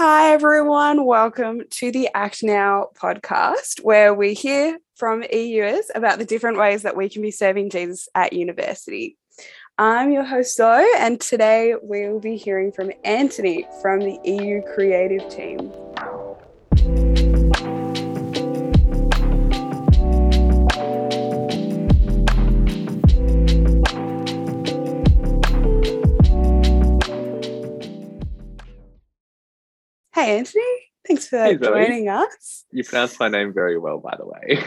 Hi, everyone. Welcome to the Act Now podcast, where we hear from EUers about the different ways that we can be serving Jesus at university. I'm your host, Zoe, and today we will be hearing from Anthony from the EU Creative Team. Anthony. Thanks for Hey, joining us. You pronounced my name very well, by the way.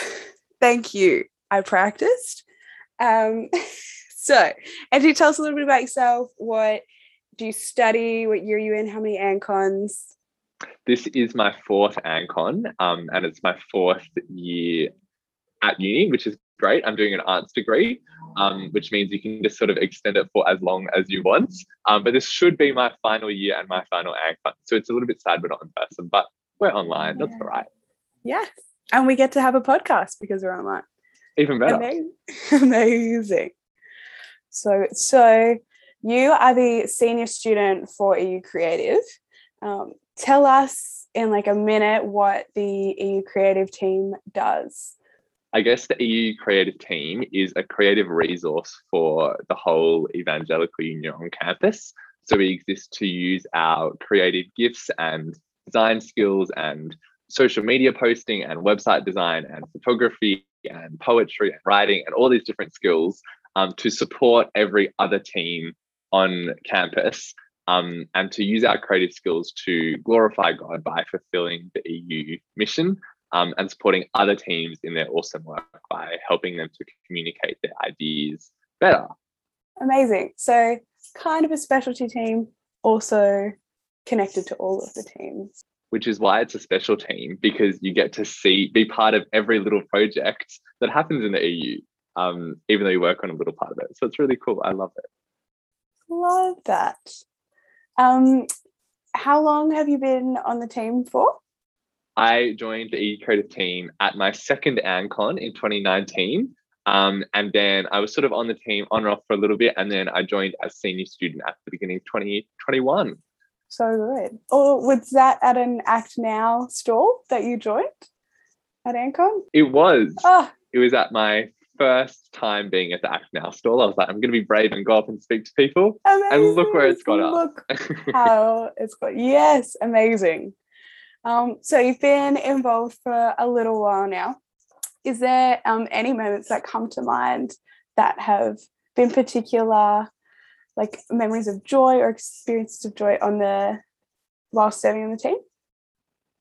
Thank you. I practiced. Um, so, Anthony, tell us a little bit about yourself. What do you study? What year are you in? How many ANCONs? this is my fourth ANCON, um, and it's my fourth year at uni, which is great. I'm doing an arts degree, um, which means you can just sort of extend it for as long as you want. Um, but this should be my final year and my final ANCON. So it's a little bit sad we're not in person, but we're online. That's all right. Yes. And we get to have a podcast because we're online. Even better. Amazing. Amazing. So, so you are the senior student for EU Creative. Um, tell us in like a minute what the EU Creative team does. I guess the EU creative team is a creative resource for the whole evangelical union on campus. So we exist to use our creative gifts and design skills and social media posting and website design and photography and poetry and writing and all these different skills um, to support every other team on campus um, and to use our creative skills to glorify God by fulfilling the EU mission um, and supporting other teams in their awesome work by helping them to communicate their ideas better. Amazing. So, kind of a specialty team, also connected to all of the teams. Which is why it's a special team because you get to see, be part of every little project that happens in the EU, um, even though you work on a little part of it. So it's really cool. I love it. Love that. Um, how long have you been on the team for? I joined the EU creative team at my second ANCON in 2019. Um, and then I was sort of on the team on and off for a little bit. And then I joined as senior student at the beginning of 2021. So good. Or was that at an Act Now stall that you joined at Ancon? It was. Oh, It was at my first time being at the Act Now stall. I was like, I'm going to be brave and go up and speak to people. amazing. look where it's got us. Look how it's got. Yes, amazing. Um, so you've been involved for a little while now. Is there um, any moments that come to mind that have been particular, like memories of joy or experiences of joy on the while serving on the team?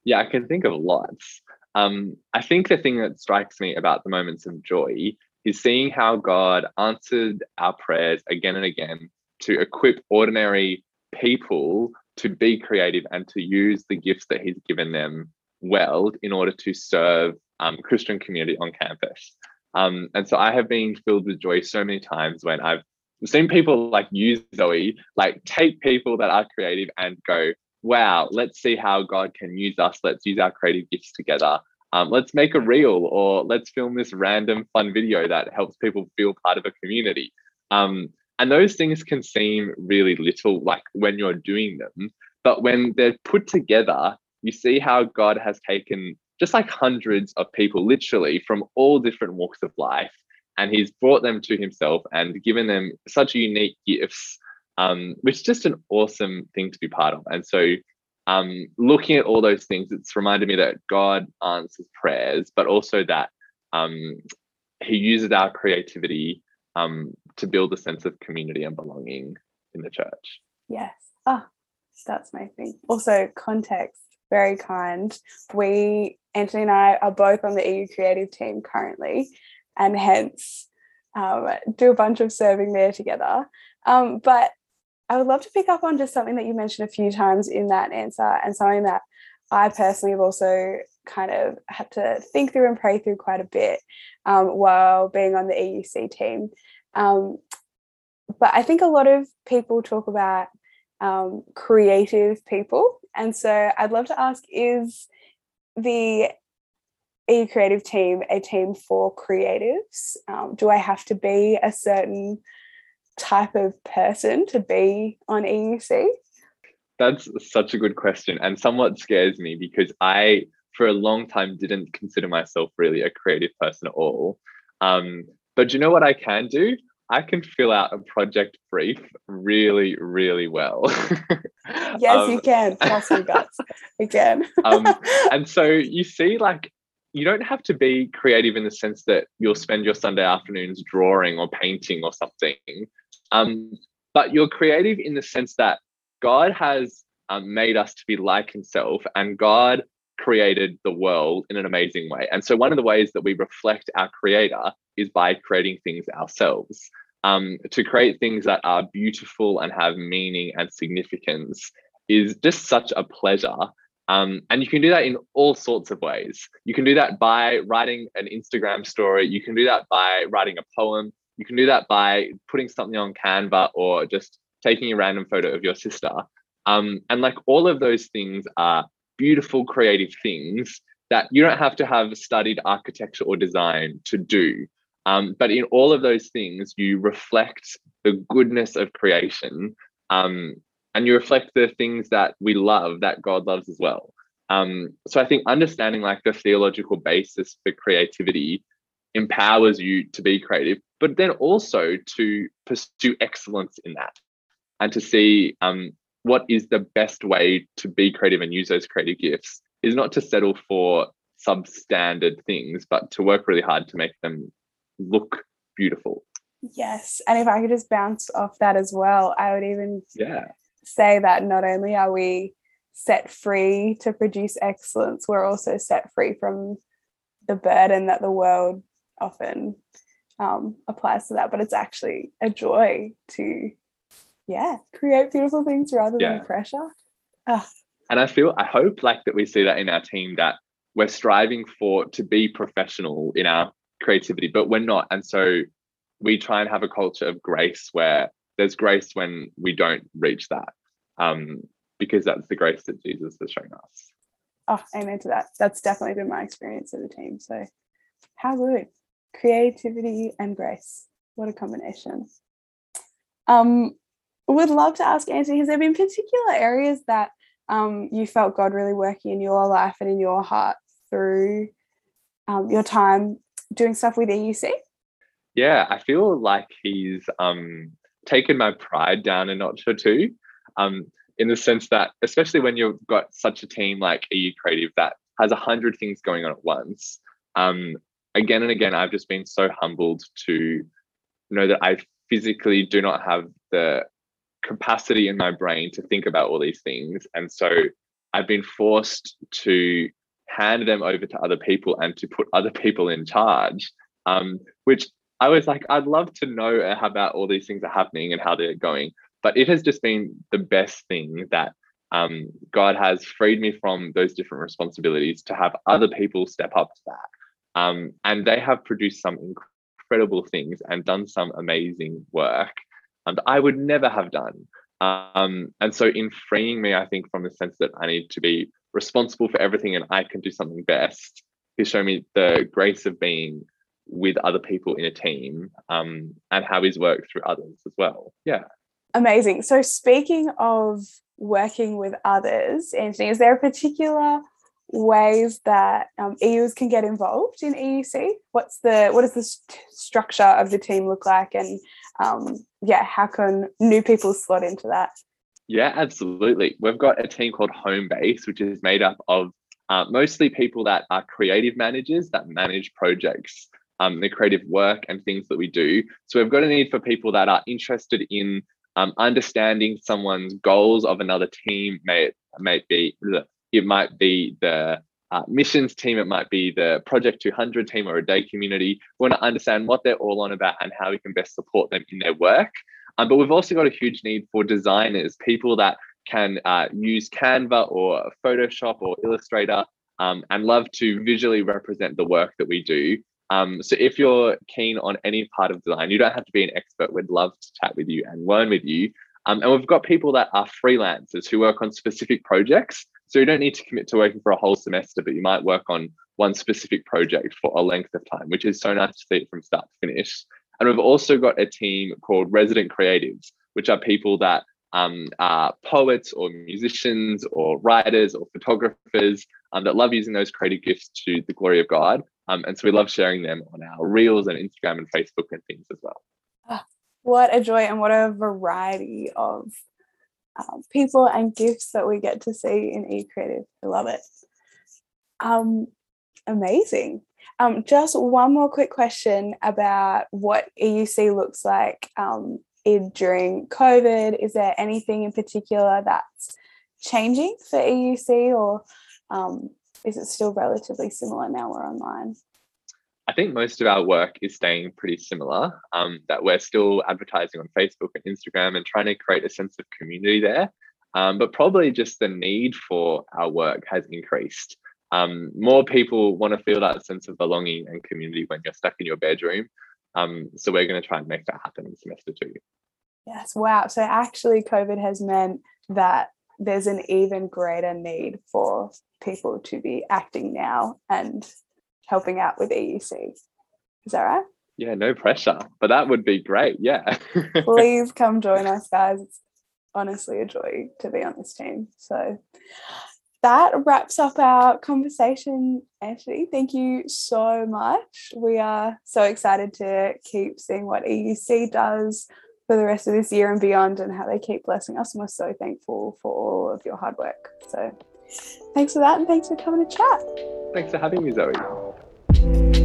Yeah, I can think of lots. Um, I think the thing that strikes me about the moments of joy is seeing how God answered our prayers again and again to equip ordinary people to be creative and to use the gifts that He's given them well in order to serve um, Christian community on campus. Um, and so I have been filled with joy so many times when I've seen people like you, Zoe, like take people that are creative and go, wow, let's see how God can use us. Let's use our creative gifts together. Um, let's make a reel or let's film this random fun video that helps people feel part of a community. Um, and those things can seem really little, like when you're doing them, but when they're put together, you see how God has taken just like hundreds of people, literally from all different walks of life, and He's brought them to Himself and given them such unique gifts um, which is just an awesome thing to be part of. And so, um, looking at all those things, it's reminded me that God answers prayers, but also that um, He uses our creativity um, to build a sense of community and belonging in the church. Yes. Ah, that's my thing. Also, context, very kind. We, Anthony and I, are both on the EU creative team currently, and hence um, do a bunch of serving there together. Um, but I would love to pick up on just something that you mentioned a few times in that answer, and something that I personally have also kind of had to think through and pray through quite a bit um, while being on the EUC team. Um, but I think a lot of people talk about um, creative people. And so I'd love to ask is the EU creative team a team for creatives? Um, do I have to be a certain type of person to be on EUC? That's such a good question and somewhat scares me because I, for a long time, didn't consider myself really a creative person at all. Um, but you know what I can do? I can fill out a project brief really, really well. yes, um, you can. Trust me, guts. You can. um, and so you see, like, you don't have to be creative in the sense that you'll spend your Sunday afternoons drawing or painting or something. Um, but you're creative in the sense that God has um, made us to be like Himself, and God created the world in an amazing way. And so, one of the ways that we reflect our Creator is by creating things ourselves. Um, to create things that are beautiful and have meaning and significance is just such a pleasure. Um, and you can do that in all sorts of ways. You can do that by writing an Instagram story. You can do that by writing a poem. You can do that by putting something on Canva or just taking a random photo of your sister. Um, and like all of those things are beautiful, creative things that you don't have to have studied architecture or design to do. Um, but in all of those things, you reflect the goodness of creation um, and you reflect the things that we love that God loves as well. Um, so I think understanding like the theological basis for creativity empowers you to be creative, but then also to pursue excellence in that and to see um, what is the best way to be creative and use those creative gifts is not to settle for substandard things, but to work really hard to make them look beautiful. Yes. And if I could just bounce off that as well, I would even yeah. say that not only are we set free to produce excellence, we're also set free from the burden that the world often um, applies to that. But it's actually a joy to yeah, create beautiful things rather yeah. than pressure. Ugh. And I feel, I hope like that we see that in our team that we're striving for to be professional in our creativity, but we're not. And so we try and have a culture of grace where there's grace when we don't reach that. Um, because that's the grace that Jesus has shown us. Oh, amen to that. That's definitely been my experience in the team. So how good. Creativity and grace. What a combination. Um, would love to ask Anthony, has there been particular areas that um, you felt God really working in your life and in your heart through um, your time doing stuff with EUC? Yeah, I feel like he's um, taken my pride down a notch or two. Um, in the sense that, especially when you've got such a team like EU Creative that has a hundred things going on at once, um, again and again, I've just been so humbled to know that I physically do not have the capacity in my brain to think about all these things. And so I've been forced to hand them over to other people and to put other people in charge, um, which I was like, I'd love to know how about all these things are happening and how they're going. But it has just been the best thing that um, God has freed me from those different responsibilities to have other people step up to that. Um, and they have produced some incredible things and done some amazing work and I would never have done. Um, and so, in freeing me, I think from the sense that I need to be responsible for everything and I can do something best, he's shown me the grace of being with other people in a team um, and how he's worked through others as well. Yeah. Amazing. So, speaking of working with others, Anthony, is there a particular ways that um, EUs can get involved in EUC? What's the what does the st- structure of the team look like, and um, yeah, how can new people slot into that? Yeah, absolutely. We've got a team called Homebase, which is made up of uh, mostly people that are creative managers that manage projects, um, the creative work and things that we do. So we've got a need for people that are interested in um, understanding someone's goals of another team. May it may be it might be the uh, missions team, it might be the Project 200 team or a day community. We want to understand what they're all on about and how we can best support them in their work. Um, but we've also got a huge need for designers, people that can uh, use Canva or Photoshop or Illustrator um, and love to visually represent the work that we do. Um, so if you're keen on any part of design, you don't have to be an expert. We'd love to chat with you and learn with you. Um, and we've got people that are freelancers who work on specific projects. So you don't need to commit to working for a whole semester, but you might work on one specific project for a length of time, which is so nice to see it from start to finish. And we've also got a team called Resident Creatives, which are people that um, are poets or musicians or writers or photographers um, that love using those creative gifts to the glory of God. Um, and so we love sharing them on our reels and Instagram and Facebook and things as well. What a joy and what a variety of um, people and gifts that we get to see in eCreative. I love it. Um, amazing. Um, just one more quick question about what EUC looks like um, in, during COVID. Is there anything in particular that's changing for EUC or um, is it still relatively similar now we're online? I think most of our work is staying pretty similar, um, that we're still advertising on Facebook and Instagram and trying to create a sense of community there. Um, but probably just the need for our work has increased. Um, more people want to feel that sense of belonging and community when you're stuck in your bedroom. Um, so we're going to try and make that happen in semester two. Yes, wow. So actually, COVID has meant that there's an even greater need for people to be acting now and helping out with EUC. Is that right? Yeah, no pressure, but that would be great. Yeah. Please come join us, guys. It's honestly a joy to be on this team. So that wraps up our conversation, Anthony. Thank you so much. We are so excited to keep seeing what EUC does for the rest of this year and beyond and how they keep blessing us. And we're so thankful for all of your hard work. So thanks for that and thanks for coming to chat. Thanks for having me, Zoe. Bye.